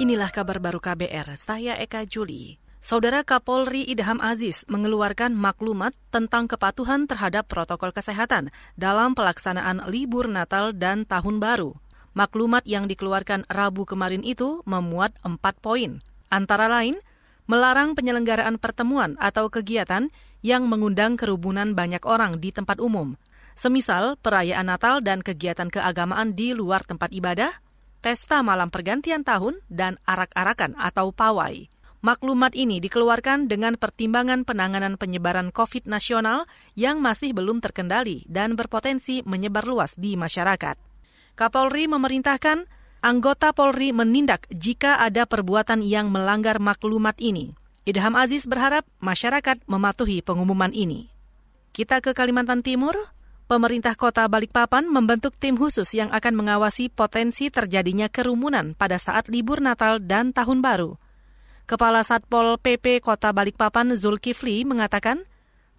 Inilah kabar baru KBR, saya Eka Juli. Saudara Kapolri Idham Aziz mengeluarkan maklumat tentang kepatuhan terhadap protokol kesehatan dalam pelaksanaan libur Natal dan Tahun Baru. Maklumat yang dikeluarkan Rabu kemarin itu memuat empat poin. Antara lain, melarang penyelenggaraan pertemuan atau kegiatan yang mengundang kerumunan banyak orang di tempat umum. Semisal perayaan Natal dan kegiatan keagamaan di luar tempat ibadah, pesta malam pergantian tahun, dan arak-arakan atau pawai. Maklumat ini dikeluarkan dengan pertimbangan penanganan penyebaran COVID nasional yang masih belum terkendali dan berpotensi menyebar luas di masyarakat. Kapolri memerintahkan anggota Polri menindak jika ada perbuatan yang melanggar maklumat ini. Idham Aziz berharap masyarakat mematuhi pengumuman ini. Kita ke Kalimantan Timur, pemerintah kota Balikpapan membentuk tim khusus yang akan mengawasi potensi terjadinya kerumunan pada saat libur Natal dan Tahun Baru. Kepala Satpol PP Kota Balikpapan Zulkifli mengatakan,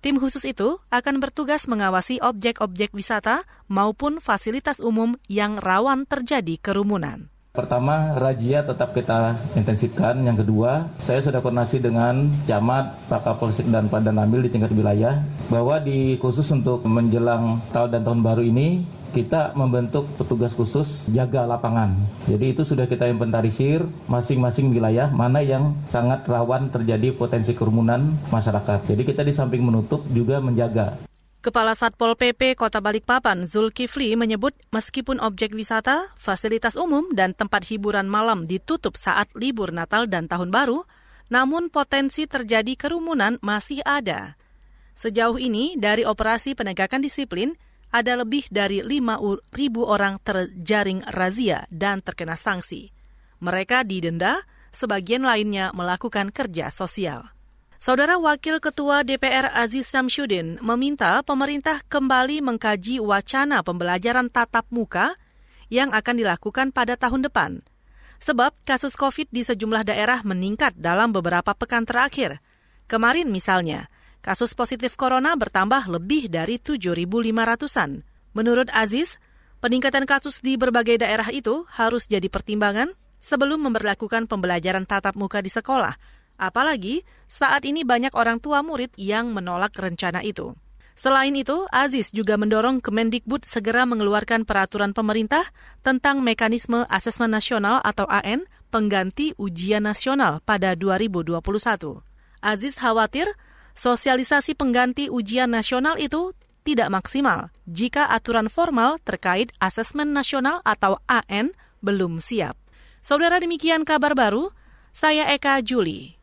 tim khusus itu akan bertugas mengawasi objek-objek wisata maupun fasilitas umum yang rawan terjadi kerumunan. Pertama, razia tetap kita intensifkan. Yang kedua, saya sudah koordinasi dengan camat, Pak Kapolsek dan Pak Danamil di tingkat wilayah bahwa di khusus untuk menjelang tahun dan tahun baru ini kita membentuk petugas khusus jaga lapangan. Jadi itu sudah kita inventarisir masing-masing wilayah mana yang sangat rawan terjadi potensi kerumunan masyarakat. Jadi kita di samping menutup juga menjaga. Kepala Satpol PP Kota Balikpapan, Zulkifli, menyebut meskipun objek wisata, fasilitas umum, dan tempat hiburan malam ditutup saat libur Natal dan Tahun Baru, namun potensi terjadi kerumunan masih ada. Sejauh ini, dari operasi penegakan disiplin, ada lebih dari 5.000 orang terjaring razia dan terkena sanksi. Mereka didenda, sebagian lainnya melakukan kerja sosial. Saudara Wakil Ketua DPR Aziz Samsudin meminta pemerintah kembali mengkaji wacana pembelajaran tatap muka yang akan dilakukan pada tahun depan. Sebab kasus COVID di sejumlah daerah meningkat dalam beberapa pekan terakhir. Kemarin misalnya, kasus positif corona bertambah lebih dari 7.500-an. Menurut Aziz, peningkatan kasus di berbagai daerah itu harus jadi pertimbangan sebelum memperlakukan pembelajaran tatap muka di sekolah Apalagi saat ini banyak orang tua murid yang menolak rencana itu. Selain itu, Aziz juga mendorong Kemendikbud segera mengeluarkan peraturan pemerintah tentang mekanisme asesmen nasional atau AN pengganti ujian nasional pada 2021. Aziz khawatir sosialisasi pengganti ujian nasional itu tidak maksimal jika aturan formal terkait asesmen nasional atau AN belum siap. Saudara demikian kabar baru, saya Eka Juli.